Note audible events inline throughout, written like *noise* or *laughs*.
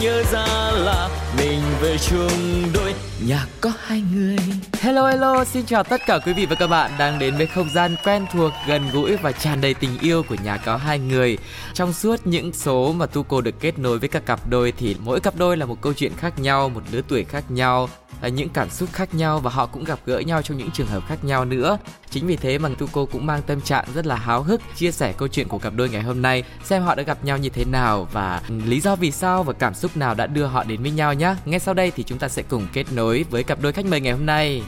nhớ ra là mình về chung đôi nhà có hai người. Hello hello, xin chào tất cả quý vị và các bạn đang đến với không gian quen thuộc, gần gũi và tràn đầy tình yêu của nhà có hai người. Trong suốt những số mà Tu cô được kết nối với các cặp đôi thì mỗi cặp đôi là một câu chuyện khác nhau, một lứa tuổi khác nhau những cảm xúc khác nhau và họ cũng gặp gỡ nhau trong những trường hợp khác nhau nữa. Chính vì thế mà Tuko cũng mang tâm trạng rất là háo hức chia sẻ câu chuyện của cặp đôi ngày hôm nay, xem họ đã gặp nhau như thế nào và ừ, lý do vì sao và cảm xúc nào đã đưa họ đến với nhau nhé. Ngay sau đây thì chúng ta sẽ cùng kết nối với cặp đôi khách mời ngày hôm nay.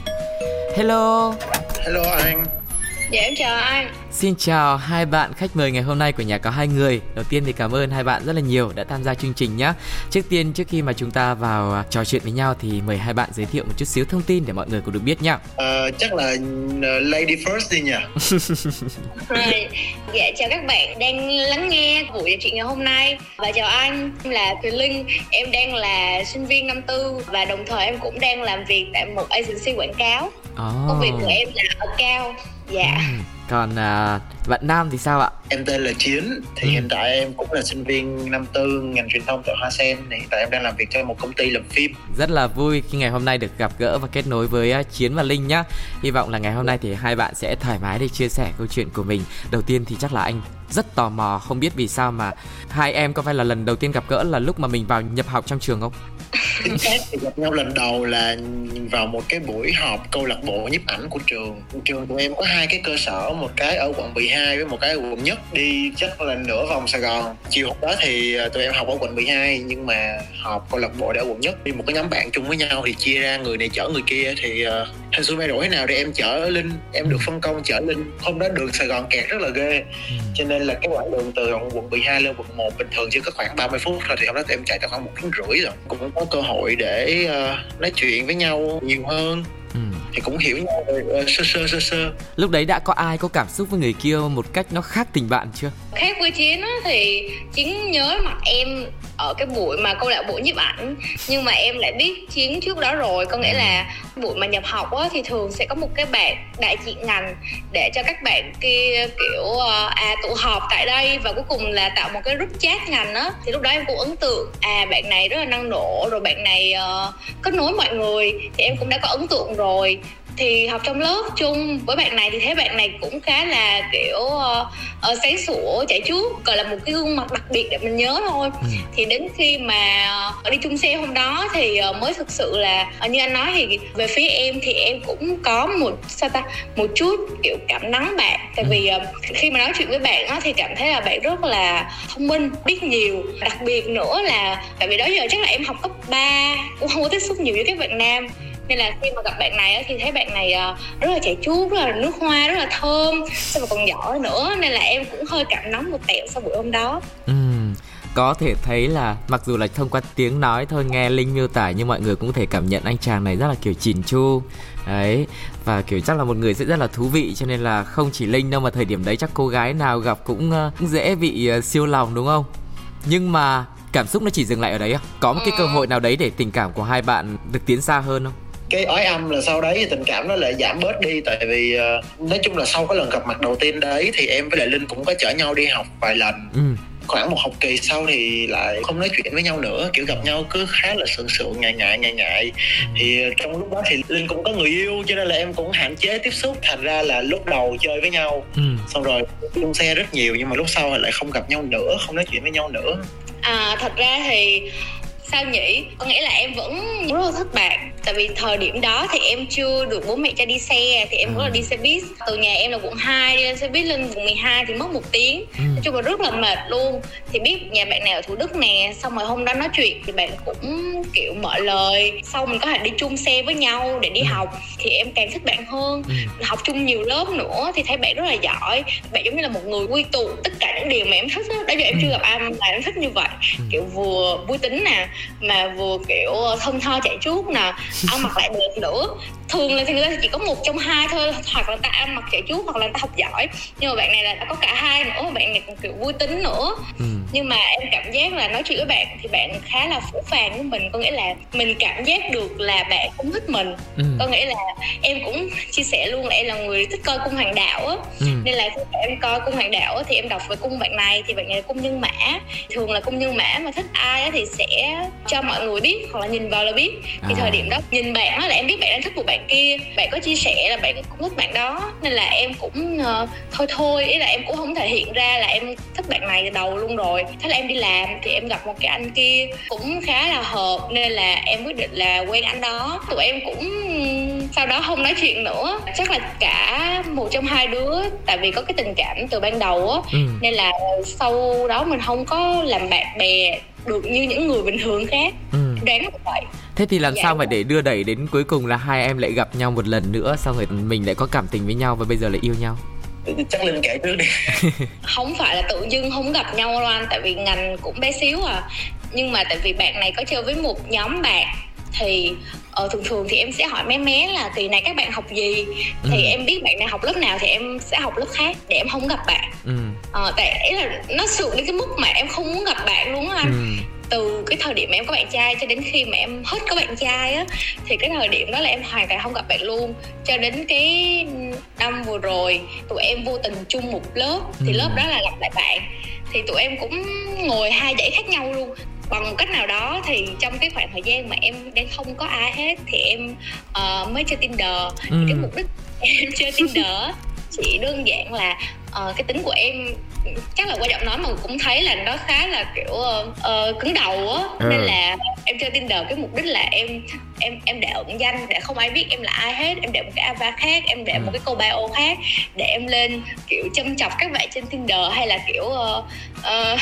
Hello. Hello anh. Dạ em chào anh. Xin chào hai bạn khách mời ngày hôm nay của nhà có hai người. Đầu tiên thì cảm ơn hai bạn rất là nhiều đã tham gia chương trình nhé Trước tiên trước khi mà chúng ta vào à, trò chuyện với nhau Thì mời hai bạn giới thiệu một chút xíu thông tin để mọi người cũng được biết nhé uh, Chắc là ờ, lady first đi nhỉ? *laughs* Dạ chào các bạn đang lắng nghe buổi chuyện ngày hôm nay. Và chào anh em là Thùy Linh. Em đang là sinh viên năm tư Và đồng thời em cũng đang làm việc tại một agency quảng cáo. Oh. Công việc của em là ở cao dạ. Ừ. còn à, bạn nam thì sao ạ? Em tên là chiến. Thì ừ. hiện tại em cũng là sinh viên năm tư ngành truyền thông tại hoa sen hiện tại em đang làm việc cho một công ty làm phim. Rất là vui khi ngày hôm nay được gặp gỡ và kết nối với à, chiến và linh nhá. Hy vọng là ngày hôm nay thì hai bạn sẽ thoải mái để chia sẻ câu chuyện của mình. Đầu tiên thì chắc là anh rất tò mò không biết vì sao mà hai em có phải là lần đầu tiên gặp gỡ là lúc mà mình vào nhập học trong trường không *laughs* chính xác thì gặp nhau lần đầu là vào một cái buổi họp câu lạc bộ nhiếp ảnh của trường. Trường tụi em có hai cái cơ sở một cái ở quận 12 với một cái ở quận nhất đi chắc là nửa vòng Sài Gòn. Chiều hôm đó thì à, tụi em học ở quận 12 nhưng mà họp câu lạc bộ để ở quận nhất. Đi một cái nhóm bạn chung với nhau thì chia ra người này chở người kia thì uh, hình xui may rủi nào để em chở linh em được phân công chở linh. Hôm đó đường Sài Gòn kẹt rất là ghê ừ. cho nên là cái quãng đường từ quận 12 lên quận 1 bình thường chỉ có khoảng 30 phút thôi thì hôm đó tụi em chạy tới khoảng một tiếng rưỡi rồi. Cũng có cơ hội để uh, nói chuyện với nhau nhiều hơn thì cũng hiểu nhau uh, sơ sơ sơ sơ. Lúc đấy đã có ai có cảm xúc với người kia một cách nó khác tình bạn chưa? Khác với chiến á thì chiến nhớ mặt em ở cái buổi mà câu lạc bộ nhiếp ảnh. Nhưng mà em lại biết chiến trước đó rồi có nghĩa là buổi mà nhập học á thì thường sẽ có một cái bạn đại diện ngành để cho các bạn kia kiểu ờ, à tụ họp tại đây. Và cuối cùng là tạo một cái group chat ngành á. Thì lúc đó em cũng ấn tượng à bạn này rất là năng nổ rồi bạn này uh, kết nối mọi người. Thì em cũng đã có ấn tượng rồi thì học trong lớp chung với bạn này thì thấy bạn này cũng khá là kiểu uh, uh, sáng sủa chảy chuốt gọi là một cái gương mặt đặc biệt để mình nhớ thôi. Ừ. thì đến khi mà uh, đi chung xe hôm đó thì uh, mới thực sự là uh, như anh nói thì về phía em thì em cũng có một sao ta một chút kiểu cảm nắng bạn. Tại vì uh, khi mà nói chuyện với bạn á thì cảm thấy là bạn rất là thông minh biết nhiều. Đặc biệt nữa là tại vì đó giờ chắc là em học cấp 3 cũng không có tiếp xúc nhiều với các bạn nam nên là khi mà gặp bạn này thì thấy bạn này ờ, rất là chảy chuốt rất là nước hoa rất là thơm xong mà còn giỏi nữa nên là em cũng hơi cảm nóng một tẹo sau buổi hôm đó. Ừ có thể thấy là mặc dù là thông qua tiếng nói thôi nghe linh miêu tả nhưng mọi người cũng có thể cảm nhận anh chàng này rất là kiểu chỉn chu. Đấy và kiểu chắc là một người sẽ rất là thú vị cho nên là không chỉ linh đâu mà thời điểm đấy chắc cô gái nào gặp cũng, uh, cũng dễ bị uh, siêu lòng đúng không? Nhưng mà cảm xúc nó chỉ dừng lại ở đấy à? Có một cái cơ hội nào đấy để tình cảm của hai bạn được tiến xa hơn không cái ói âm là sau đấy thì tình cảm nó lại giảm bớt đi. Tại vì uh, nói chung là sau cái lần gặp mặt đầu tiên đấy thì em với lại linh cũng có chở nhau đi học vài lần. Ừ. Khoảng một học kỳ sau thì lại không nói chuyện với nhau nữa kiểu gặp nhau cứ khá là sượng sượng ngại ngại ngại ngại. Thì trong lúc đó thì linh cũng có người yêu cho nên là em cũng hạn chế tiếp xúc. Thành ra là lúc đầu chơi với nhau ừ. xong rồi chung xe rất nhiều nhưng mà lúc sau lại không gặp nhau nữa không nói chuyện với nhau nữa. À thật ra thì sao nhỉ? Có nghĩa là em vẫn rất là thích bạn tại vì thời điểm đó thì em chưa được bố mẹ cho đi xe thì em vẫn là đi xe buýt. Từ nhà em là quận 2 đi lên xe buýt lên quận 12 thì mất một tiếng. Ừ. nói chung là rất là mệt luôn. Thì biết nhà bạn này ở thủ đức nè xong rồi hôm đó nói chuyện thì bạn cũng kiểu mở lời. Sau mình có thể đi chung xe với nhau để đi ừ. học thì em càng thích bạn hơn. Ừ. học chung nhiều lớp nữa thì thấy bạn rất là giỏi. Bạn giống như là một người quy tụ tất cả những điều mà em thích đó, đó giờ em chưa gặp ai mà em thích như vậy. Kiểu vừa vui tính nè mà vừa kiểu thân tho chạy chuốt nè ăn mặc lại đẹp nữa thường là thì người ta chỉ có một trong hai thôi hoặc là ta ăn mặc chạy chút hoặc là ta học giỏi nhưng mà bạn này là có cả hai nữa bạn này còn kiểu vui tính nữa ừ. nhưng mà em cảm giác là nói chuyện với bạn thì bạn khá là phủ phàng với mình có nghĩa là mình cảm giác được là bạn không thích mình ừ. có nghĩa là em cũng chia sẻ luôn là em là người thích coi cung hoàng đạo á ừ. nên là khi em coi cung hoàng đạo thì em đọc về cung bạn này thì bạn này là cung nhân mã thường là cung nhân mã mà thích ai á, thì sẽ cho mọi người biết hoặc là nhìn vào là biết thì à. thời điểm đó nhìn bạn á là em biết bạn đang thích một bạn kia bạn có chia sẻ là bạn cũng thích bạn đó nên là em cũng uh, thôi thôi ý là em cũng không thể hiện ra là em thích bạn này từ đầu luôn rồi. Thế là em đi làm thì em gặp một cái anh kia cũng khá là hợp nên là em quyết định là quen anh đó. Tụi em cũng sau đó không nói chuyện nữa. Chắc là cả một trong hai đứa tại vì có cái tình cảm từ ban đầu á ừ. nên là sau đó mình không có làm bạn bè được như những người bình thường khác. Ừ. đoán vậy thế thì làm dạ, sao mà để đưa đẩy đến cuối cùng là hai em lại gặp nhau một lần nữa xong rồi mình lại có cảm tình với nhau và bây giờ lại yêu nhau? Chắc linh kể trước đi. *laughs* Không phải là tự dưng không gặp nhau anh tại vì ngành cũng bé xíu à. Nhưng mà tại vì bạn này có chơi với một nhóm bạn thì ờ, thường thường thì em sẽ hỏi mé mé là kỳ này các bạn học gì? Thì ừ. em biết bạn này học lớp nào thì em sẽ học lớp khác để em không gặp bạn. Ừ. ờ, tại ý là nó sượng đến cái mức mà em không muốn gặp bạn luôn á anh. Ừ từ cái thời điểm mà em có bạn trai cho đến khi mà em hết có bạn trai á thì cái thời điểm đó là em hoàn toàn không gặp bạn luôn cho đến cái năm vừa rồi tụi em vô tình chung một lớp thì ừ. lớp đó là gặp lại bạn thì tụi em cũng ngồi hai dãy khác nhau luôn bằng một cách nào đó thì trong cái khoảng thời gian mà em đang không có ai hết thì em uh, mới chơi tinder ừ. thì cái mục đích em chơi tinder chỉ đơn giản là uh, cái tính của em chắc là qua giọng nói mà cũng thấy là nó khá là kiểu uh, cứng đầu á ừ. nên là em chơi tinder cái mục đích là em em em để ẩn danh để không ai biết em là ai hết em để một cái avatar khác em để ừ. một cái câu bio khác để em lên kiểu châm chọc các bạn trên tinder hay là kiểu uh, *laughs* uh,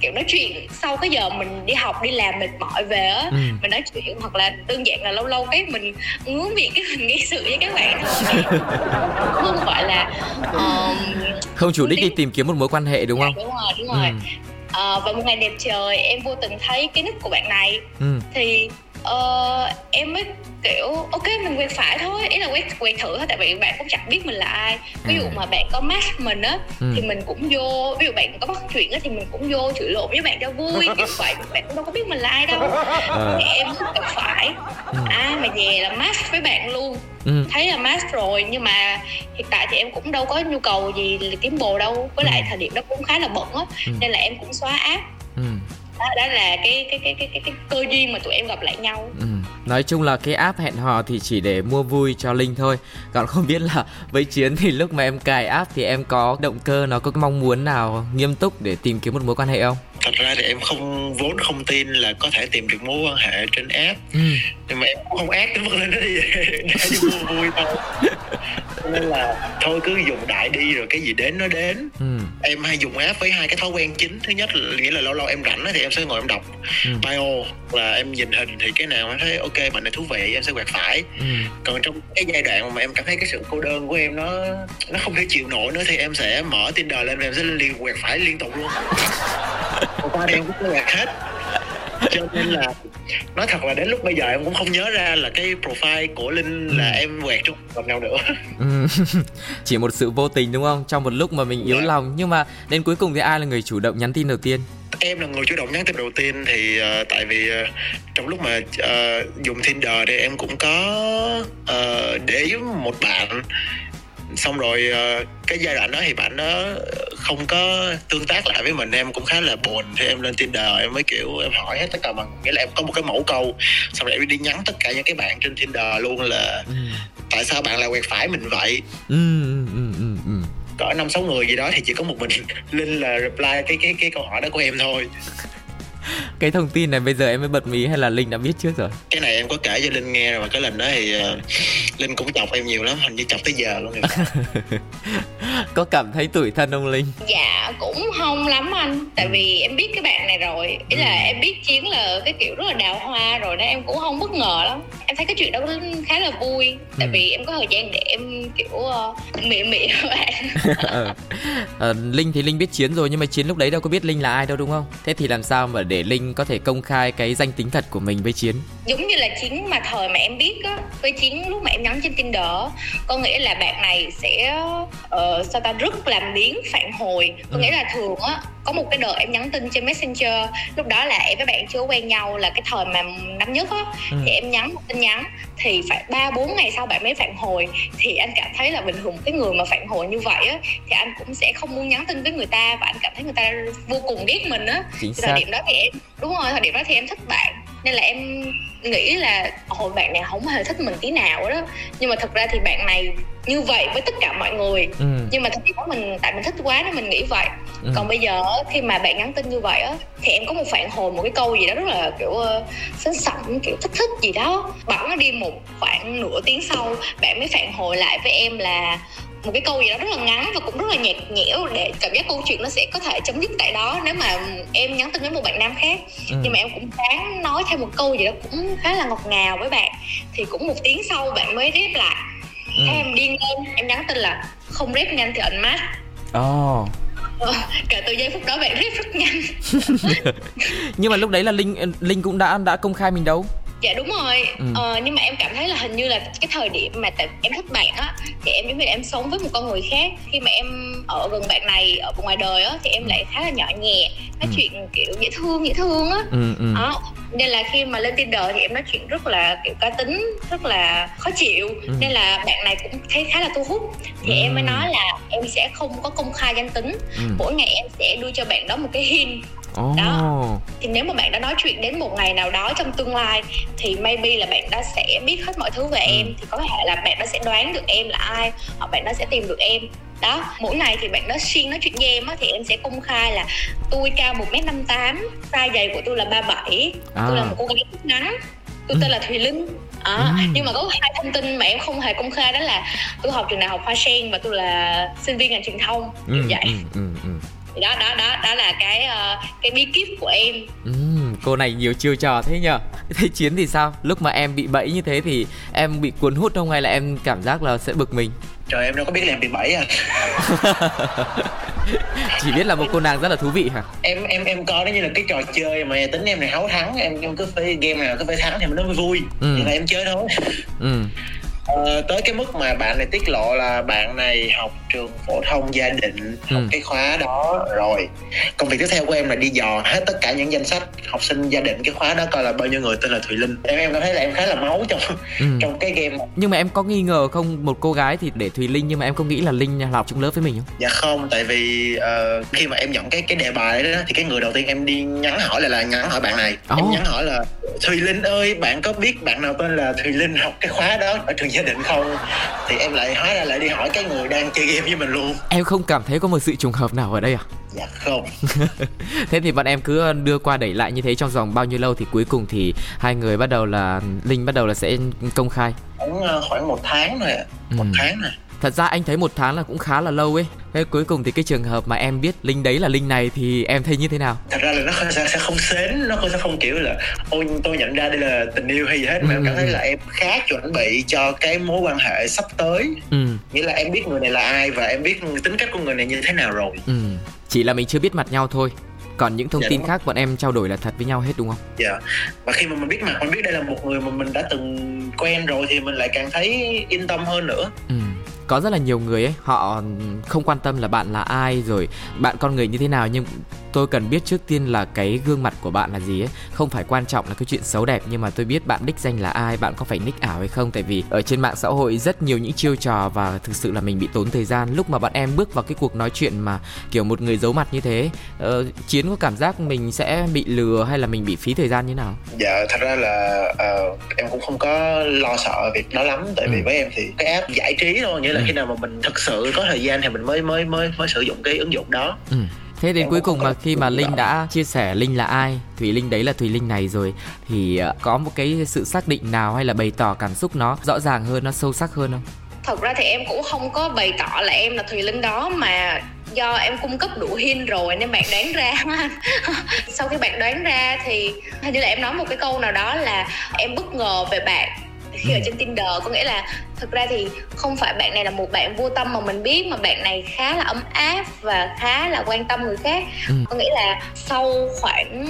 kiểu nói chuyện sau cái giờ mình đi học đi làm mệt mỏi về á ừ. mình nói chuyện hoặc là đơn giản là lâu lâu cái mình ngứa miệng cái mình gây sự với các bạn thôi *laughs* không phải là um, không chủ đích đi tìm kiếm một mối quan hệ đúng không đúng rồi đúng rồi ừ. À, và một ngày đẹp trời em vô tình thấy cái nick của bạn này ừ. thì uh, em mới kiểu ok mình quẹt phải thôi ý là quẹt quẹt thử thôi tại vì bạn cũng chẳng biết mình là ai ví dụ ừ. mà bạn có match mình á ừ. thì mình cũng vô ví dụ bạn có bắt chuyện á thì mình cũng vô chửi lộn với bạn cho vui kiểu vậy bạn cũng đâu có biết mình là ai đâu à. *laughs* thì em quẹt phải ừ. à mà về là match với bạn luôn ừ. thấy là match rồi nhưng mà hiện tại thì em cũng đâu có nhu cầu gì kiếm bồ đâu với lại ừ. thời điểm đó cũng khá là bận á ừ. nên là em cũng xóa app ừ đó, đó là cái cái cái cái cái, cái cơ duyên mà tụi em gặp lại nhau. Ừ. nói chung là cái app hẹn hò thì chỉ để mua vui cho linh thôi. Còn không biết là với chiến thì lúc mà em cài app thì em có động cơ nó có cái mong muốn nào nghiêm túc để tìm kiếm một mối quan hệ không? Thật ra thì em không vốn không tin là có thể tìm được mối quan hệ trên app ừ. nhưng mà em cũng không ác đến mức lên đó đi *laughs* để mua vui thôi nên là thôi cứ dùng đại đi rồi cái gì đến nó đến ừ. em hay dùng app với hai cái thói quen chính thứ nhất là nghĩa là lâu lâu em rảnh thì em sẽ ngồi em đọc ừ. bio là em nhìn hình thì cái nào em thấy ok bạn này thú vị em sẽ quẹt phải ừ. còn trong cái giai đoạn mà em cảm thấy cái sự cô đơn của em nó nó không thể chịu nổi nữa thì em sẽ mở tinder lên và em sẽ liên quẹt phải liên tục luôn một ba em cũng quẹt hết cho nên là nói thật là đến lúc bây giờ em cũng không nhớ ra là cái profile của linh là ừ. em quẹt trong lần nào nữa ừ. *laughs* chỉ một sự vô tình đúng không trong một lúc mà mình yếu yeah. Dạ. lòng nhưng mà đến cuối cùng thì ai là người chủ động nhắn tin đầu tiên em là người chủ động nhắn tin đầu tiên thì uh, tại vì uh, trong lúc mà uh, dùng Tinder thì em cũng có uh, để một bạn xong rồi uh, cái giai đoạn đó thì bạn đó không có tương tác lại với mình em cũng khá là buồn thì em lên Tinder em mới kiểu em hỏi hết tất cả mọi nghĩa là em có một cái mẫu câu xong rồi em đi nhắn tất cả những cái bạn trên Tinder luôn là ừ. tại sao bạn lại quẹt phải mình vậy ừ, ừ, ừ, ừ. ừ. cỡ năm sáu người gì đó thì chỉ có một mình *laughs* linh là reply cái cái cái câu hỏi đó của em thôi *laughs* cái thông tin này bây giờ em mới bật mí hay là linh đã biết trước rồi cái này em có kể cho linh nghe rồi và cái lần đó thì uh, linh cũng chọc em nhiều lắm hình như chọc tới giờ luôn *laughs* có cảm thấy tủi thân không linh? Dạ cũng không lắm anh. Tại vì em biết cái bạn này rồi. Ý là ừ. em biết chiến là cái kiểu rất là đào hoa rồi nên em cũng không bất ngờ lắm em thấy cái chuyện đó khá là vui. Tại ừ. vì em có thời gian để em kiểu uh, mị các bạn. *laughs* Ờ, linh thì linh biết chiến rồi nhưng mà chiến lúc đấy đâu có biết linh là ai đâu đúng không? Thế thì làm sao mà để linh có thể công khai cái danh tính thật của mình với chiến? Giống như là chiến mà thời mà em biết á với chiến lúc mà em nhắn trên tinder có nghĩa là bạn này sẽ uh, sao ta rất làm biến phản hồi. Có ừ. nghĩa là thường á có một cái đợt em nhắn tin trên messenger lúc đó là em với bạn chưa quen nhau là cái thời mà năm nhất á. Ừ. thì em nhắn một tin nhắn thì phải ba bốn ngày sau bạn mới phản hồi. Thì anh cảm thấy là bình thường cái người mà phản hồi như vậy á thì anh cũng sẽ không muốn nhắn tin với người ta và anh cảm thấy người ta vô cùng ghét mình á. Thời điểm đó thì em đúng rồi thời điểm đó thì em thích bạn nên là em nghĩ là hồi bạn này không hề thích mình tí nào đó nhưng mà thật ra thì bạn này như vậy với tất cả mọi người ừ. nhưng mà thật đó mình tại mình thích quá nên mình nghĩ vậy ừ. còn bây giờ khi mà bạn nhắn tin như vậy á thì em có một phản hồi một cái câu gì đó rất là kiểu uh, sến sẩm kiểu thích thích gì đó bẵng nó đi một khoảng nửa tiếng sau bạn mới phản hồi lại với em là một cái câu gì đó rất là ngắn và cũng rất là nhạt nhẽo để cảm giác câu chuyện nó sẽ có thể chấm dứt tại đó nếu mà em nhắn tin với một bạn nam khác ừ. nhưng mà em cũng đáng nói thêm một câu gì đó cũng khá là ngọt ngào với bạn thì cũng một tiếng sau bạn mới rep lại ừ. em điên lên em nhắn tin là không rep nhanh thì ẩn mát oh. cả từ giây phút đó bạn rep rất nhanh *laughs* nhưng mà lúc đấy là linh linh cũng đã đã công khai mình đâu dạ đúng rồi ừ. ờ, nhưng mà em cảm thấy là hình như là cái thời điểm mà tại em thích bạn á thì em giống như là em sống với một con người khác khi mà em ở gần bạn này ở ngoài đời á thì em lại khá là nhỏ nhẹ nói ừ. chuyện kiểu dễ thương dễ thương á ừ, ừ. đó nên là khi mà lên Tinder thì em nói chuyện rất là kiểu cá tính rất là khó chịu ừ. nên là bạn này cũng thấy khá là thu hút thì ừ. em mới nói là em sẽ không có công khai danh tính ừ. mỗi ngày em sẽ đưa cho bạn đó một cái hint oh. đó thì nếu mà bạn đã nói chuyện đến một ngày nào đó trong tương lai thì maybe là bạn đã sẽ biết hết mọi thứ về ừ. em thì có thể là bạn đã sẽ đoán được em là ai hoặc bạn đã sẽ tìm được em đó mỗi ngày thì bạn đó xuyên nói chuyện với em á thì em sẽ công khai là tôi cao một m năm tám size giày của tôi là ba bảy à. tôi là một cô gái tóc ngắn tôi tên là thùy linh à, ừ. nhưng mà có hai thông tin mà em không hề công khai đó là tôi học trường đại học hoa sen và tôi là sinh viên ngành truyền thông như ừ, vậy ừ, ừ, ừ thì đó đó đó đó là cái uh, cái bí kíp của em. Ừ, cô này nhiều chiêu trò thế nhở *laughs* thế chiến thì sao? Lúc mà em bị bẫy như thế thì em bị cuốn hút không hay là em cảm giác là sẽ bực mình? Trời em đâu có biết là em bị bẫy à. *laughs* Chỉ biết là một cô nàng rất là thú vị hả? Em em em coi nó như là cái trò chơi mà tính em này háo thắng em em cứ phải game nào cứ phải thắng thì nó mới vui. Ừ. nhưng mà em chơi thôi. Ừ Ờ, tới cái mức mà bạn này tiết lộ là bạn này học trường phổ thông gia đình học ừ. cái khóa đó rồi công việc tiếp theo của em là đi dò hết tất cả những danh sách học sinh gia đình cái khóa đó coi là bao nhiêu người tên là thùy linh em em cảm thấy là em khá là máu trong ừ. *laughs* trong cái game này. nhưng mà em có nghi ngờ không một cô gái thì để thùy linh nhưng mà em có nghĩ là linh là học chung lớp với mình không dạ không tại vì uh, khi mà em nhận cái cái đề bài đó thì cái người đầu tiên em đi nhắn hỏi là là nhắn hỏi bạn này oh. em nhắn hỏi là thùy linh ơi bạn có biết bạn nào tên là thùy linh học cái khóa đó ở trường gia định không? Thì em lại hóa ra lại đi hỏi cái người đang chơi game với mình luôn. Em không cảm thấy có một sự trùng hợp nào ở đây à? Dạ không. *laughs* Thế thì bọn em cứ đưa qua đẩy lại như thế trong vòng bao nhiêu lâu thì cuối cùng thì hai người bắt đầu là linh bắt đầu là sẽ công khai? Khoảng ờ, khoảng một tháng rồi ạ. Một ừ. tháng này thật ra anh thấy một tháng là cũng khá là lâu ấy thế cuối cùng thì cái trường hợp mà em biết linh đấy là linh này thì em thấy như thế nào thật ra là nó sẽ, sẽ không xến nó sẽ không kiểu là ôi tôi nhận ra đây là tình yêu hay gì hết mà ừ. em cảm thấy là em khá chuẩn bị cho cái mối quan hệ sắp tới ừ. nghĩa là em biết người này là ai và em biết tính cách của người này như thế nào rồi ừ. chỉ là mình chưa biết mặt nhau thôi còn những thông dạ, tin khác bọn em trao đổi là thật với nhau hết đúng không? Dạ. Và khi mà mình biết mặt, mình biết đây là một người mà mình đã từng quen rồi thì mình lại càng thấy yên tâm hơn nữa. Ừ có rất là nhiều người ấy, họ không quan tâm là bạn là ai rồi bạn con người như thế nào, nhưng tôi cần biết trước tiên là cái gương mặt của bạn là gì ấy. Không phải quan trọng là cái chuyện xấu đẹp nhưng mà tôi biết bạn đích danh là ai bạn có phải nick ảo hay không. Tại vì ở trên mạng xã hội rất nhiều những chiêu trò và thực sự là mình bị tốn thời gian. Lúc mà bạn em bước vào cái cuộc nói chuyện mà kiểu một người giấu mặt như thế uh, chiến có cảm giác mình sẽ bị lừa hay là mình bị phí thời gian như nào? Dạ thật ra là uh, em cũng không có lo sợ việc đó lắm. Tại vì ừ. với em thì cái app giải trí thôi nghĩa là ừ. khi nào mà mình thực sự có thời gian thì mình mới mới mới mới sử dụng cái ứng dụng đó. Ừ thế đến cuối cùng mà khi mà linh đã chia sẻ linh là ai thùy linh đấy là thùy linh này rồi, thì ờ, có một cái sự xác định nào hay là bày tỏ cảm xúc nó rõ ràng hơn, nó sâu sắc hơn không? Thật ra thì em cũng không có bày tỏ là em là thùy linh đó, mà do em cung cấp đủ hin rồi nên bạn đoán ra. *laughs* Sau khi bạn đoán ra thì hình như là em nói một cái câu nào đó là em bất ngờ về bạn khi ở ừ. trên Tinder có nghĩa là thực ra thì không phải bạn này là một bạn vô tâm mà mình biết mà bạn này khá là ấm áp và khá là quan tâm người khác ừ. có nghĩa là sau khoảng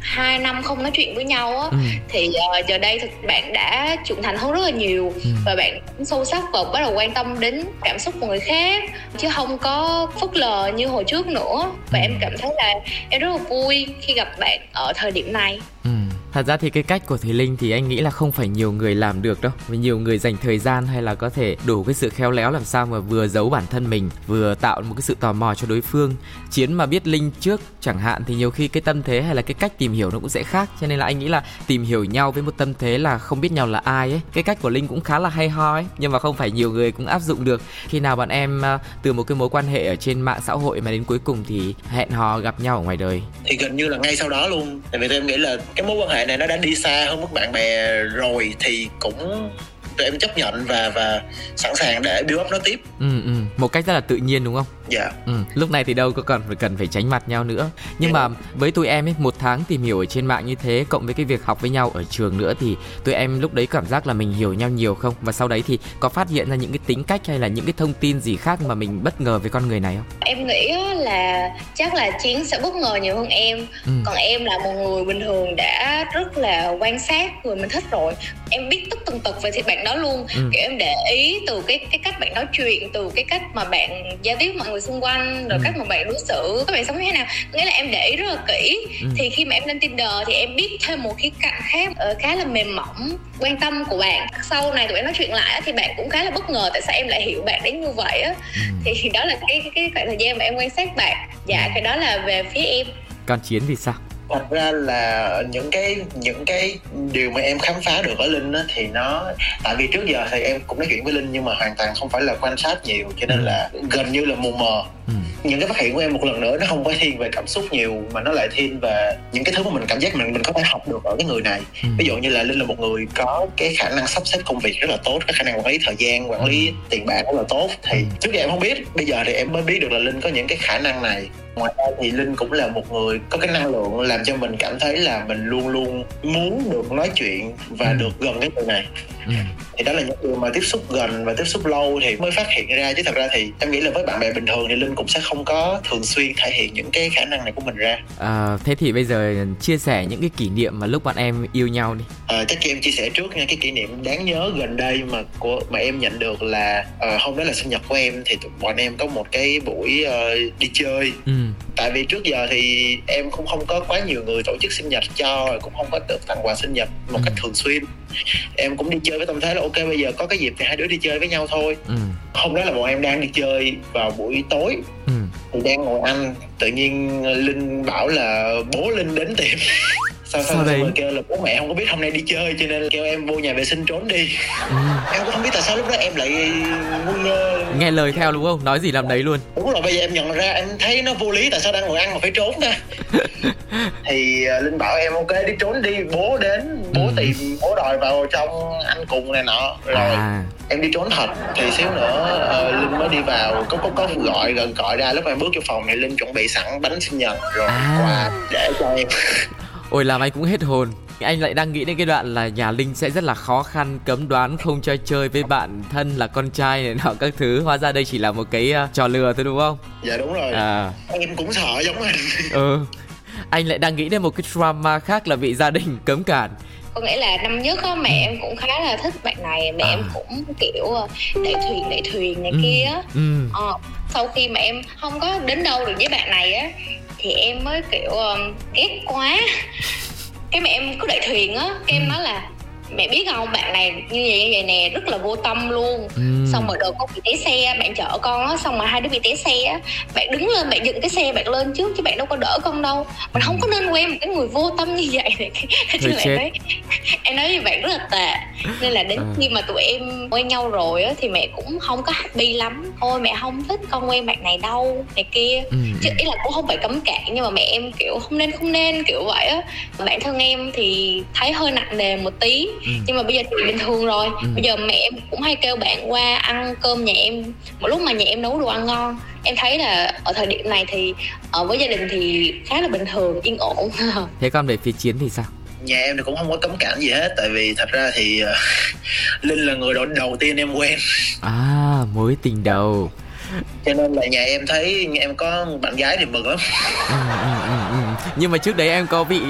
hai năm không nói chuyện với nhau á ừ. thì uh, giờ đây thì bạn đã trưởng thành hơn rất là nhiều ừ. và bạn sâu sắc và bắt đầu quan tâm đến cảm xúc của người khác chứ không có phớt lờ như hồi trước nữa và ừ. em cảm thấy là em rất là vui khi gặp bạn ở thời điểm này ừ thật ra thì cái cách của thùy linh thì anh nghĩ là không phải nhiều người làm được đâu. Vì nhiều người dành thời gian hay là có thể đủ cái sự khéo léo làm sao mà vừa giấu bản thân mình, vừa tạo một cái sự tò mò cho đối phương. Chiến mà biết linh trước chẳng hạn thì nhiều khi cái tâm thế hay là cái cách tìm hiểu nó cũng sẽ khác. Cho nên là anh nghĩ là tìm hiểu nhau với một tâm thế là không biết nhau là ai ấy. Cái cách của linh cũng khá là hay ho ấy, nhưng mà không phải nhiều người cũng áp dụng được. Khi nào bạn em ờ, từ một cái mối quan hệ ở trên mạng xã hội mà đến cuối cùng thì hẹn hò gặp nhau ở ngoài đời? Thì gần như là ngay sau đó luôn. Tại vì em nghĩ là cái mối quan hệ này nó đã đi xa hơn mức bạn bè rồi thì cũng tụi em chấp nhận và và sẵn sàng để build up nó tiếp ừ, ừ. một cách rất là tự nhiên đúng không dạ ừ. lúc này thì đâu có cần phải cần phải tránh mặt nhau nữa nhưng yeah. Dạ. mà với tụi em ấy một tháng tìm hiểu ở trên mạng như thế cộng với cái việc học với nhau ở trường nữa thì tụi em lúc đấy cảm giác là mình hiểu nhau nhiều không và sau đấy thì có phát hiện ra những cái tính cách hay là những cái thông tin gì khác mà mình bất ngờ với con người này không em nghĩ là chắc là chiến sẽ bất ngờ nhiều hơn em ừ. còn em là một người bình thường đã rất là quan sát người mình thích rồi em biết tất tần tật về thì bạn đó luôn ừ. kiểu em để ý từ cái cái cách bạn nói chuyện từ cái cách mà bạn giao tiếp mọi người xung quanh rồi ừ. cách mà bạn đối xử các bạn sống như thế nào nghĩa là em để ý rất là kỹ ừ. thì khi mà em lên tinder thì em biết thêm một khía cạnh khác uh, khá là mềm mỏng quan tâm của bạn sau này tụi em nói chuyện lại thì bạn cũng khá là bất ngờ tại sao em lại hiểu bạn đến như vậy á ừ. thì đó là cái cái khoảng thời gian mà em quan sát bạn dạ ừ. cái đó là về phía em còn chiến thì sao thật ra là những cái những cái điều mà em khám phá được ở linh á thì nó tại vì trước giờ thì em cũng nói chuyện với linh nhưng mà hoàn toàn không phải là quan sát nhiều cho nên ừ. là gần như là mù mờ ừ. những cái phát hiện của em một lần nữa nó không phải thiên về cảm xúc nhiều mà nó lại thiên về những cái thứ mà mình cảm giác mình mình có thể học được ở cái người này ừ. ví dụ như là linh là một người có cái khả năng sắp xếp công việc rất là tốt cái khả năng quản lý thời gian quản lý ừ. tiền bạc rất là tốt thì trước giờ em không biết bây giờ thì em mới biết được là linh có những cái khả năng này ngoài ra thì linh cũng là một người có cái năng lượng làm cho mình cảm thấy là mình luôn luôn muốn được nói chuyện và ừ. được gần cái người này ừ. thì đó là những điều mà tiếp xúc gần và tiếp xúc lâu thì mới phát hiện ra. Chứ thật ra thì em nghĩ là với bạn bè bình thường thì linh cũng sẽ không có thường xuyên thể hiện những cái khả năng này của mình ra. À, thế thì bây giờ chia sẻ những cái kỷ niệm mà lúc bạn em yêu nhau đi. À, chắc em chia sẻ trước nha cái kỷ niệm đáng nhớ gần đây mà của mà em nhận được là uh, hôm đó là sinh nhật của em thì bọn em có một cái buổi uh, đi chơi. Ừ. Tại vì trước giờ thì em cũng không có quá nhiều người tổ chức sinh nhật cho cũng không có được tặng quà sinh nhật một cách ừ. thường xuyên em cũng đi chơi với tâm thế là ok bây giờ có cái dịp thì hai đứa đi chơi với nhau thôi ừ. hôm đó là bọn em đang đi chơi vào buổi tối ừ. thì đang ngồi ăn tự nhiên linh bảo là bố linh đến tiệm sao sao, sao đây? kêu là bố mẹ không có biết hôm nay đi chơi cho nên kêu em vô nhà vệ sinh trốn đi ừ. em cũng không biết tại sao lúc đó em lại ngu ngơ nghe lời theo đúng không nói gì làm đấy luôn đúng rồi bây giờ em nhận ra em thấy nó vô lý tại sao đang ngồi ăn mà phải trốn ta *laughs* thì uh, linh bảo em ok đi trốn đi bố đến bố ừ. tìm bố đòi vào trong ăn cùng này nọ rồi à. em đi trốn thật thì xíu nữa uh, linh mới đi vào có có có gọi gần gọi ra lúc em bước vô phòng thì linh chuẩn bị sẵn bánh sinh nhật rồi à. quà để cho em *laughs* Ôi làm anh cũng hết hồn anh lại đang nghĩ đến cái đoạn là nhà Linh sẽ rất là khó khăn cấm đoán không cho chơi với bạn thân là con trai này nọ các thứ hóa ra đây chỉ là một cái uh, trò lừa thôi đúng không? Dạ đúng rồi. À. Em cũng sợ giống anh. ừ. Anh lại đang nghĩ đến một cái drama khác là bị gia đình cấm cản có nghĩa là năm nhất á mẹ em cũng khá là thích bạn này mẹ à. em cũng kiểu ờ, đẩy thuyền đẩy thuyền này ừ. kia ừ. Ờ, sau khi mà em không có đến đâu được với bạn này á thì em mới kiểu um, ghét quá cái mẹ em cứ đẩy thuyền á em ừ. nói là mẹ biết không? Bạn này như vậy như vậy nè rất là vô tâm luôn. Ừ. xong rồi đợt con bị té xe bạn chở con á xong mà hai đứa bị té xe á bạn đứng lên bạn dựng cái xe bạn lên trước chứ bạn đâu có đỡ con đâu. Mình không có nên quen một cái người vô tâm như vậy. Này chứ lại nói *laughs* em nói với bạn rất là tệ. Nên là đến à. khi mà tụi em quen nhau rồi á thì mẹ cũng không có happy lắm. Thôi mẹ không thích con quen bạn này đâu này kia. Ừ. chứ ý là cũng không phải cấm cản nhưng mà mẹ em kiểu không nên không nên kiểu vậy á. Bản thân em thì thấy hơi nặng nề một tí ừ. nhưng mà bây giờ thì bình thường rồi. Ừ. bây giờ mẹ em cũng hay kêu bạn qua ăn cơm nhà em. Một lúc mà nhà em nấu đồ ăn ngon em thấy là ở thời điểm này thì ở với gia đình thì khá là bình thường yên ổn. *laughs* Thế còn về phía chiến thì sao? Nhà em thì cũng không có cấm cản gì hết tại vì thật ra thì uh, *laughs* linh là người đầu, đầu tiên em quen. À mối tình đầu cho nên là nhà em thấy em có bạn gái thì mừng lắm. Ừ, ừ, ừ, nhưng mà trước đấy em có bị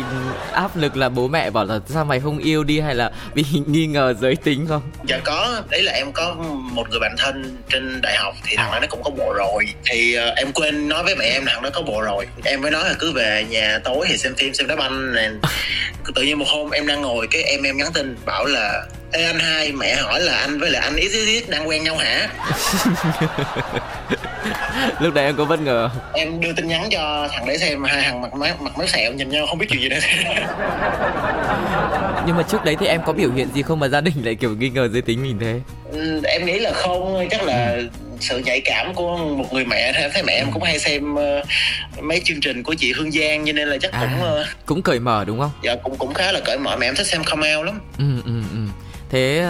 áp lực là bố mẹ bảo là sao mày không yêu đi hay là bị *laughs* nghi ngờ giới tính không? Dạ có. Đấy là em có một người bạn thân trên đại học thì thằng đó nó cũng có bộ rồi. Thì uh, em quên nói với mẹ em là thằng đó có bộ rồi. Em mới nói là cứ về nhà tối thì xem phim xem đá banh này *laughs* tự nhiên một hôm em đang ngồi cái em em nhắn tin bảo là Ê anh hai mẹ hỏi là anh với lại anh ít ít ít đang quen nhau hả *laughs* lúc đấy em có bất ngờ em đưa tin nhắn cho thằng đấy xem hai thằng mặt mắt mặt méo sẹo nhìn nhau không biết chuyện gì nữa *laughs* nhưng mà trước đấy thì em có biểu hiện gì không mà gia đình lại kiểu nghi ngờ giới tính mình thế ừ, em nghĩ là không chắc là ừ. sự nhạy cảm của một người mẹ thấy mẹ em cũng hay xem uh, mấy chương trình của chị Hương Giang cho nên là chắc à, cũng uh, cũng cởi mở đúng không? Dạ cũng cũng khá là cởi mở mẹ em thích xem come out lắm. Ừ ừ ừ thế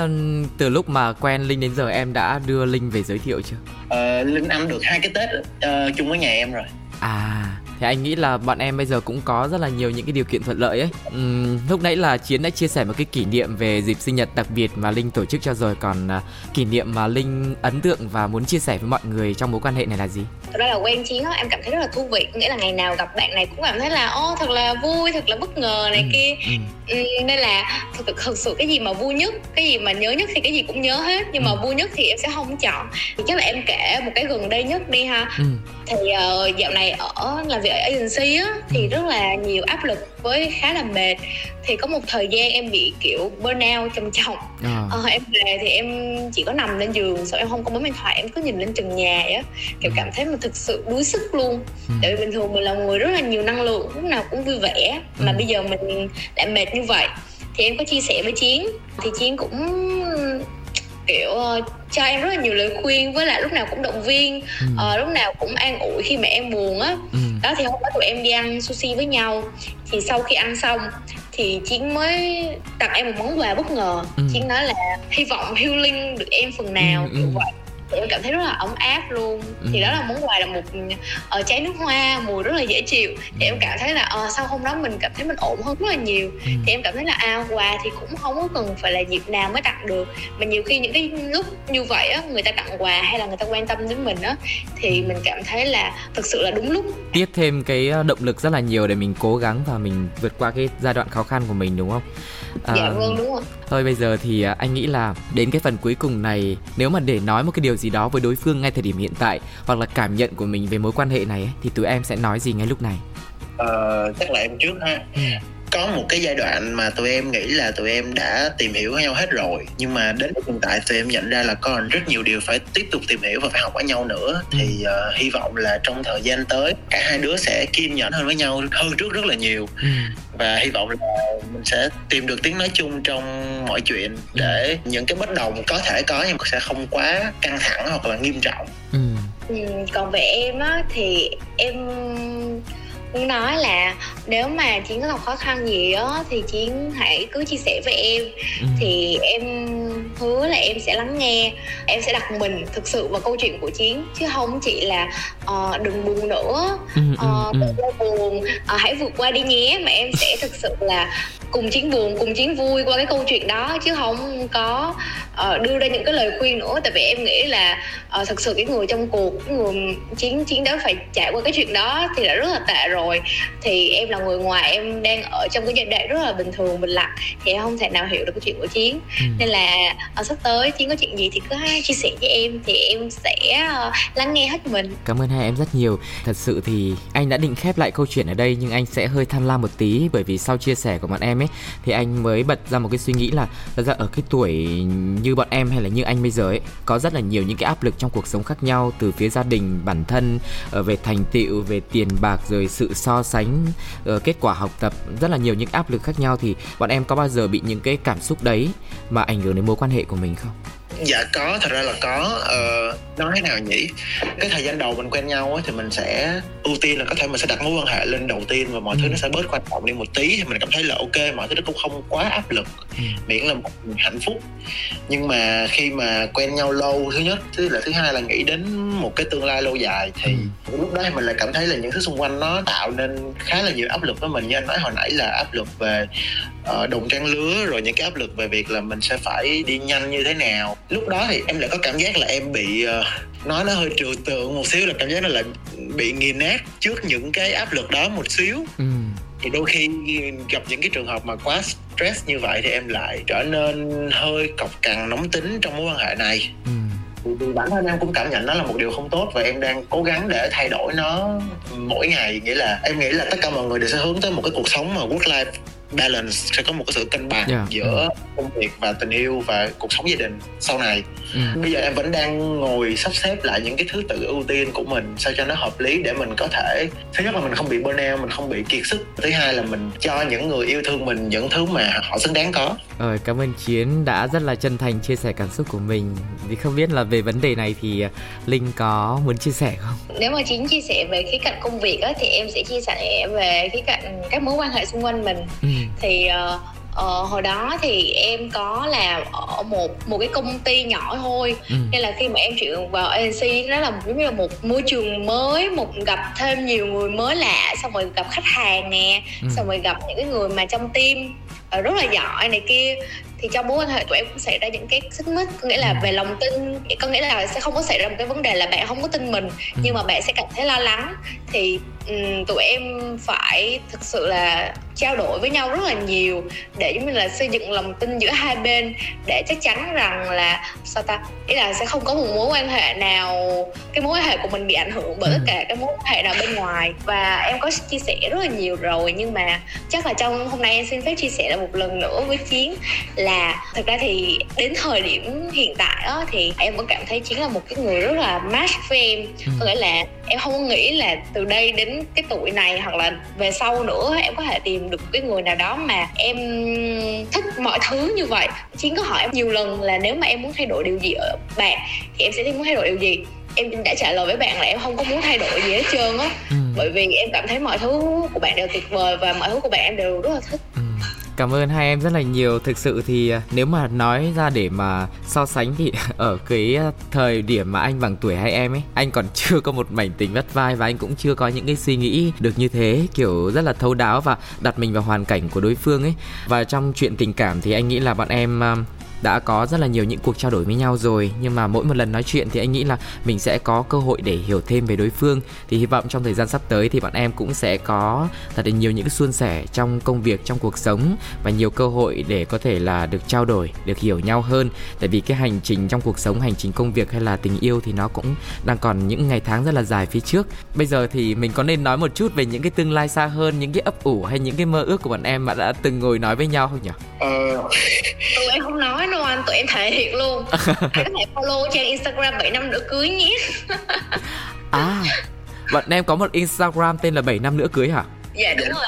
từ lúc mà quen linh đến giờ em đã đưa linh về giới thiệu chưa? Ờ, linh ăn được hai cái tết uh, chung với nhà em rồi. À thì anh nghĩ là bọn em bây giờ cũng có rất là nhiều những cái điều kiện thuận lợi ấy. Uhm, lúc nãy là chiến đã chia sẻ một cái kỷ niệm về dịp sinh nhật đặc biệt mà linh tổ chức cho rồi. Còn uh, kỷ niệm mà linh ấn tượng và muốn chia sẻ với mọi người trong mối quan hệ này là gì? Thật ra là quen chiến á em cảm thấy rất là thú vị. Nghĩa là ngày nào gặp bạn này cũng cảm thấy là ô thật là vui thật là bất ngờ này ừ, kia. ừ. Ừ, nên là thực, thực sự cái gì mà vui nhất cái gì mà nhớ nhất thì cái gì cũng nhớ hết. Nhưng mà vui nhất thì em sẽ không chọn. Thì chắc là em kể một cái gần đây nhất đi ha. Ừ. thì uh, dạo này ở làm việc agency á thì ừ. rất là nhiều áp lực với khá là mệt thì có một thời gian em bị kiểu burnout trầm trọng à. ờ, em về thì em chỉ có nằm lên giường sau em không có bấm điện thoại em cứ nhìn lên trần nhà á kiểu ừ. cảm thấy mình thực sự đuối sức luôn ừ. tại vì bình thường mình là người rất là nhiều năng lượng lúc nào cũng vui vẻ mà ừ. bây giờ mình lại mệt như vậy thì em có chia sẻ với chiến thì chiến cũng kiểu uh, cho em rất là nhiều lời khuyên với lại lúc nào cũng động viên ừ. uh, lúc nào cũng an ủi khi mà em buồn á ừ. Đó thì hôm đó tụi em đi ăn sushi với nhau thì sau khi ăn xong thì chiến mới tặng em một món quà bất ngờ ừ. chiến nói là hy vọng healing được em phần nào ừ, ừ. vậy thì em cảm thấy rất là ấm áp luôn. Ừ. thì đó là món quà là một uh, trái nước hoa mùi rất là dễ chịu. Thì em cảm thấy là uh, sau hôm đó mình cảm thấy mình ổn hơn rất là nhiều. Ừ. thì em cảm thấy là à quà thì cũng không có cần phải là dịp nào mới tặng được. Mà nhiều khi những cái lúc như vậy á người ta tặng quà hay là người ta quan tâm đến mình á thì mình cảm thấy là thực sự là đúng lúc. Tiếp thêm cái ờ, động lực rất là nhiều để mình cố gắng và mình vượt qua cái giai đoạn khó khăn của mình đúng không? À, dạ vâng đúng rồi thôi bây giờ thì à, anh nghĩ là đến cái phần cuối cùng này nếu mà để nói một cái điều gì đó với đối phương ngay thời điểm hiện tại hoặc là cảm nhận của mình về mối quan hệ này ấy, thì tụi em sẽ nói gì ngay lúc này? Ờ, chắc là em trước ha. Ừ có một cái giai đoạn mà tụi em nghĩ là tụi em đã tìm hiểu nhau hết rồi nhưng mà đến hiện tại tụi em nhận ra là còn rất nhiều điều phải tiếp tục tìm hiểu và phải học ở nhau nữa thì uh, hy vọng là trong thời gian tới cả hai đứa sẽ kiên nhẫn hơn với nhau hơn trước rất là nhiều ừ. và hy vọng là mình sẽ tìm được tiếng nói chung trong mọi chuyện ừ. để những cái bất đồng có thể có nhưng sẽ không quá căng thẳng hoặc là nghiêm trọng ừ. Ừ, còn về em á thì em muốn nói là nếu mà chiến có gặp khó khăn gì á thì chiến hãy cứ chia sẻ với em. Ừ. thì em hứa là em sẽ lắng nghe em sẽ đặt mình thực sự vào câu chuyện của chiến. Chứ không chỉ là uh, đừng buồn nữa. Uh, ừ, ừ. buồn. Uh, hãy vượt qua đi nhé. Mà em sẽ thực sự là cùng chiến buồn cùng chiến vui qua cái câu chuyện đó. Chứ không có uh, đưa ra những cái lời khuyên nữa. Tại vì em nghĩ là uh, thực sự cái người trong cuộc cái người chiến chiến đấu phải trải qua cái chuyện đó thì đã rất là tệ rồi thì em là người ngoài em đang ở trong cái giai đoạn rất là bình thường bình lặng thì em không thể nào hiểu được cái chuyện của chiến. Ừ. nên là ở sắp tới chiến có chuyện gì thì cứ chia sẻ với em thì em sẽ uh, lắng nghe hết mình. Cảm ơn hai em rất nhiều. Thật sự thì anh đã định khép lại câu chuyện ở đây nhưng anh sẽ hơi tham lam một tí bởi vì sau chia sẻ của bọn em ấy thì anh mới bật ra một cái suy nghĩ là thật ra ở cái tuổi như bọn em hay là như anh bây giờ ấy có rất là nhiều những cái áp lực trong cuộc sống khác nhau từ phía gia đình bản thân ờ, về thành tựu về tiền bạc rồi sự so sánh uh, kết quả học tập rất là nhiều những áp lực khác nhau. Thì bọn em có bao giờ bị những cái cảm xúc đấy mà ảnh hưởng đến mối quan hệ của mình không? Dạ có thật ra là có uh, nói thế nào nhỉ cái thời gian đầu mình quen nhau ấy, thì mình sẽ ưu tiên là có thể mình sẽ đặt mối quan hệ lên đầu tiên và mọi ừ. thứ nó sẽ bớt quan trọng đi một tí thì mình cảm thấy là ok mọi thứ nó cũng không quá áp lực ừ. miễn là một hạnh phúc nhưng mà khi mà quen nhau lâu thứ nhất thứ là thứ hai là nghĩ đến một cái tương lai lâu dài thì ừ. lúc đó mình lại cảm thấy là những thứ xung quanh nó tạo nên khá là nhiều áp lực với mình như anh nói hồi nãy là áp lực về uh, đồng trang lứa rồi những cái áp lực về việc là mình sẽ phải đi nhanh như thế nào. Lúc đó thì em lại có cảm giác là em bị uh, nói nó hơi trừu tượng một xíu là cảm giác nó là bị nghiền nát trước những cái áp lực đó một xíu. Ừ. Thì đôi khi gặp những cái trường hợp mà quá stress như vậy thì em lại trở nên hơi cọc cằn nóng tính trong mối quan hệ này. Ừ. vì bản thân em cũng cảm nhận nó là một điều không tốt và em đang cố gắng để thay đổi nó mỗi ngày. Nghĩa là em nghĩ là tất cả mọi người đều sẽ hướng tới một cái cuộc sống mà work life balance sẽ có một cái sự cân bằng yeah. giữa công việc và tình yêu và cuộc sống gia đình sau này ừ. bây giờ em vẫn đang ngồi sắp xếp lại những cái thứ tự ưu tiên của mình sao cho nó hợp lý để mình có thể thứ nhất là mình không bị burnout mình không bị kiệt sức. Thứ hai là mình cho những người yêu thương mình những thứ mà họ xứng đáng có. Rồi cảm ơn chiến đã rất là chân thành chia sẻ cảm xúc của mình. Thì không biết là về vấn đề này thì à, linh có muốn chia sẻ không? Nếu mà chiến chia sẻ về khía cạnh công việc á, thì em sẽ chia sẻ về khía cạnh các mối quan hệ xung quanh mình. Ừ. Thì uh, uh, hồi đó thì em có làm ở một một cái công ty nhỏ thôi ừ. nên là khi mà em chuyển vào agency nó là giống như là một môi trường mới một gặp thêm nhiều người mới lạ xong rồi gặp khách hàng nè ừ. xong rồi gặp những cái người mà trong team uh, rất là giỏi này kia thì trong mối quan hệ tụi em cũng xảy ra những cái xích mích có nghĩa là ừ. về lòng tin có nghĩa là sẽ không có xảy ra một cái vấn đề là bạn không có tin mình ừ. nhưng mà bạn sẽ cảm thấy lo lắng thì um, tụi em phải thực sự là trao đổi với nhau rất là nhiều để giống như là xây dựng lòng tin giữa hai bên để chắc chắn rằng là sao ta ý là sẽ không có một mối quan hệ nào cái mối quan hệ của mình bị ảnh hưởng bởi tất cả các mối quan hệ nào bên ngoài và em có chia sẻ rất là nhiều rồi nhưng mà chắc là trong hôm nay em xin phép chia sẻ lại một lần nữa với chiến là thật ra thì đến thời điểm hiện tại đó thì em vẫn cảm thấy chiến là một cái người rất là match với em ừ. có nghĩa là em không nghĩ là từ đây đến cái tuổi này hoặc là về sau nữa em có thể tìm được cái người nào đó mà em thích mọi thứ như vậy. Chiến có hỏi em nhiều lần là nếu mà em muốn thay đổi điều gì ở bạn thì em sẽ muốn thay đổi điều gì? Em đã trả lời với bạn là em không có muốn thay đổi gì hết trơn á. Ừ. bởi vì em cảm thấy mọi thứ của bạn đều tuyệt vời và mọi thứ của bạn em đều rất là thích. Ừ Cảm ơn hai em rất là nhiều. Thực sự thì à, nếu mà nói ra để mà so sánh thì *laughs* ở cái à, thời điểm mà anh bằng tuổi hai em ấy, anh còn *laughs* chưa có một mảnh tình vắt vai và anh cũng chưa có những cái suy nghĩ được như thế, kiểu rất là thấu đáo và đặt mình vào hoàn cảnh của đối phương ấy. Và trong chuyện tình cảm thì anh nghĩ là bọn em à, đã có rất là nhiều những cuộc trao đổi với nhau rồi. Nhưng mà mỗi một lần nói chuyện thì anh nghĩ là mình sẽ có cơ hội để hiểu thêm về đối phương. Thì hy vọng trong thời gian sắp tới thì bọn em cũng sẽ có thật là nhiều những suôn sẻ trong công việc trong cuộc sống và nhiều cơ hội để có thể là được trao đổi được hiểu nhau hơn. Tại vì cái hành trình trong cuộc sống hành trình công việc hay là tình yêu thì nó cũng đang còn những ngày tháng rất là dài phía trước. Bây giờ thì mình có nên nói một chút về những cái tương lai xa hơn những cái ấp ủ hay những cái mơ ước của bọn em mà đã từng ngồi nói với nhau không nhỉ? Ờ, tụi em không nói đâu anh tụi em thể hiện luôn. *laughs* Anh có thể follow trang instagram 7 năm nữa cưới nhé. À bọn em có một instagram tên là 7 năm nữa cưới hả? Dạ đúng rồi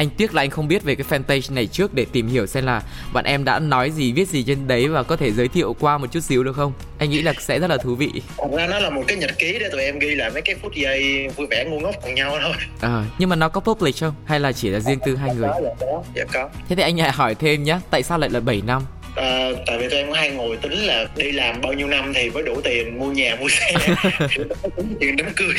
anh tiếc là anh không biết về cái fanpage này trước để tìm hiểu xem là bạn em đã nói gì viết gì trên đấy và có thể giới thiệu qua một chút xíu được không? Anh nghĩ là sẽ rất là thú vị. Thật ra nó là một cái nhật ký để tụi em ghi lại mấy cái phút giây vui vẻ ngu ngốc cùng nhau thôi. À, nhưng mà nó có public không? Hay là chỉ là riêng tư hai người? Dạ có, có thế thì anh hãy hỏi thêm nhé tại sao lại là 7 năm À, tại vì tụi em có hay ngồi tính là đi làm bao nhiêu năm thì mới đủ tiền mua nhà mua xe. *laughs* Tiền đám cưới.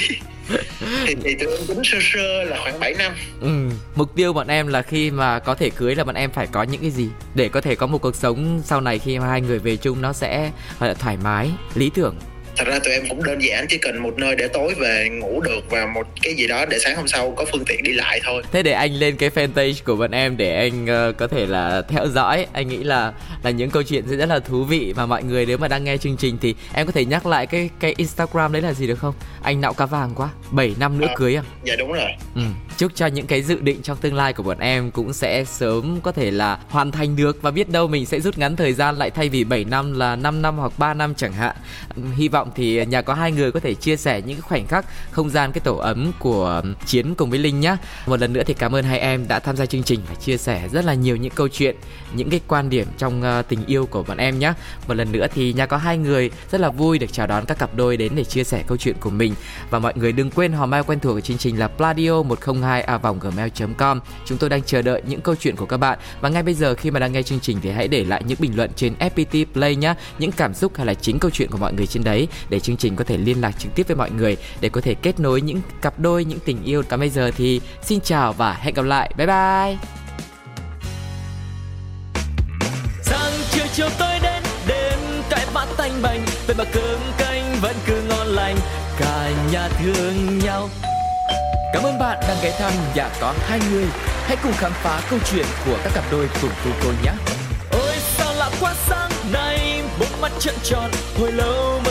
Thì, thì tụi em tính sơ sơ là khoảng 7 năm. Ừ. mục tiêu bọn em là khi mà có thể cưới là bọn em phải có những cái gì? Để có thể có một cuộc sống sau này khi mà hai người về chung nó sẽ gọi là thoải mái lý tưởng thật ra tụi em cũng đơn giản chỉ cần một nơi để tối về ngủ được và một cái gì đó để sáng hôm sau có phương tiện đi lại thôi. Thế để anh lên cái fanpage của bọn em để anh uh, có thể là theo dõi. Anh nghĩ là là những câu chuyện sẽ rất là thú vị và mọi người nếu mà đang nghe chương trình thì em có thể nhắc lại cái cái instagram đấy là gì được không? Anh nạo cá vàng quá 7 năm nữa à, cưới à? dạ đúng rồi. Ừ. chúc cho những cái dự định trong tương lai của bọn em cũng sẽ sớm có thể là hoàn thành được và biết đâu mình sẽ rút ngắn thời gian lại thay vì 7 năm là 5 năm hoặc 3 năm chẳng hạn. Hy vọng thì nhà có hai người có thể chia sẻ những khoảnh khắc không gian, cái tổ ấm của chiến cùng với linh nhé một lần nữa thì cảm ơn hai em đã tham gia chương trình và chia sẻ rất là nhiều những câu chuyện, những cái quan điểm trong ờ, tình yêu của bọn em nhé một lần nữa thì nhà có hai người rất là vui được chào đón các cặp đôi đến để chia sẻ câu chuyện của mình. Và mọi người đừng quên hòm mail quen thuộc của chương trình là pladio 102 a vòng gmail.com chúng tôi đang chờ đợi những câu chuyện của các bạn. Và ngay bây giờ khi mà đang nghe chương trình thì hãy để lại những bình luận trên FPT Play nhé những cảm xúc hay là chính câu chuyện của mọi người trên đấy để chương trình có thể liên lạc trực tiếp với mọi người để có thể kết nối những cặp đôi những tình yêu. Còn bây giờ thì xin chào và hẹn gặp lại. Bye bye. Sáng chiều chiều tôi đến đêm cái bát thanh bành. Về mà cơm canh vẫn cứ ngon lành cả nhà thương nhau. Cảm ơn bạn đang ghé thăm nhà có hai người. Hãy cùng khám phá câu chuyện của các cặp đôi cùng cô cô nhé. Ôi sao lạ quá sáng nay, bốn mắt trợn tròn, hồi lâu mới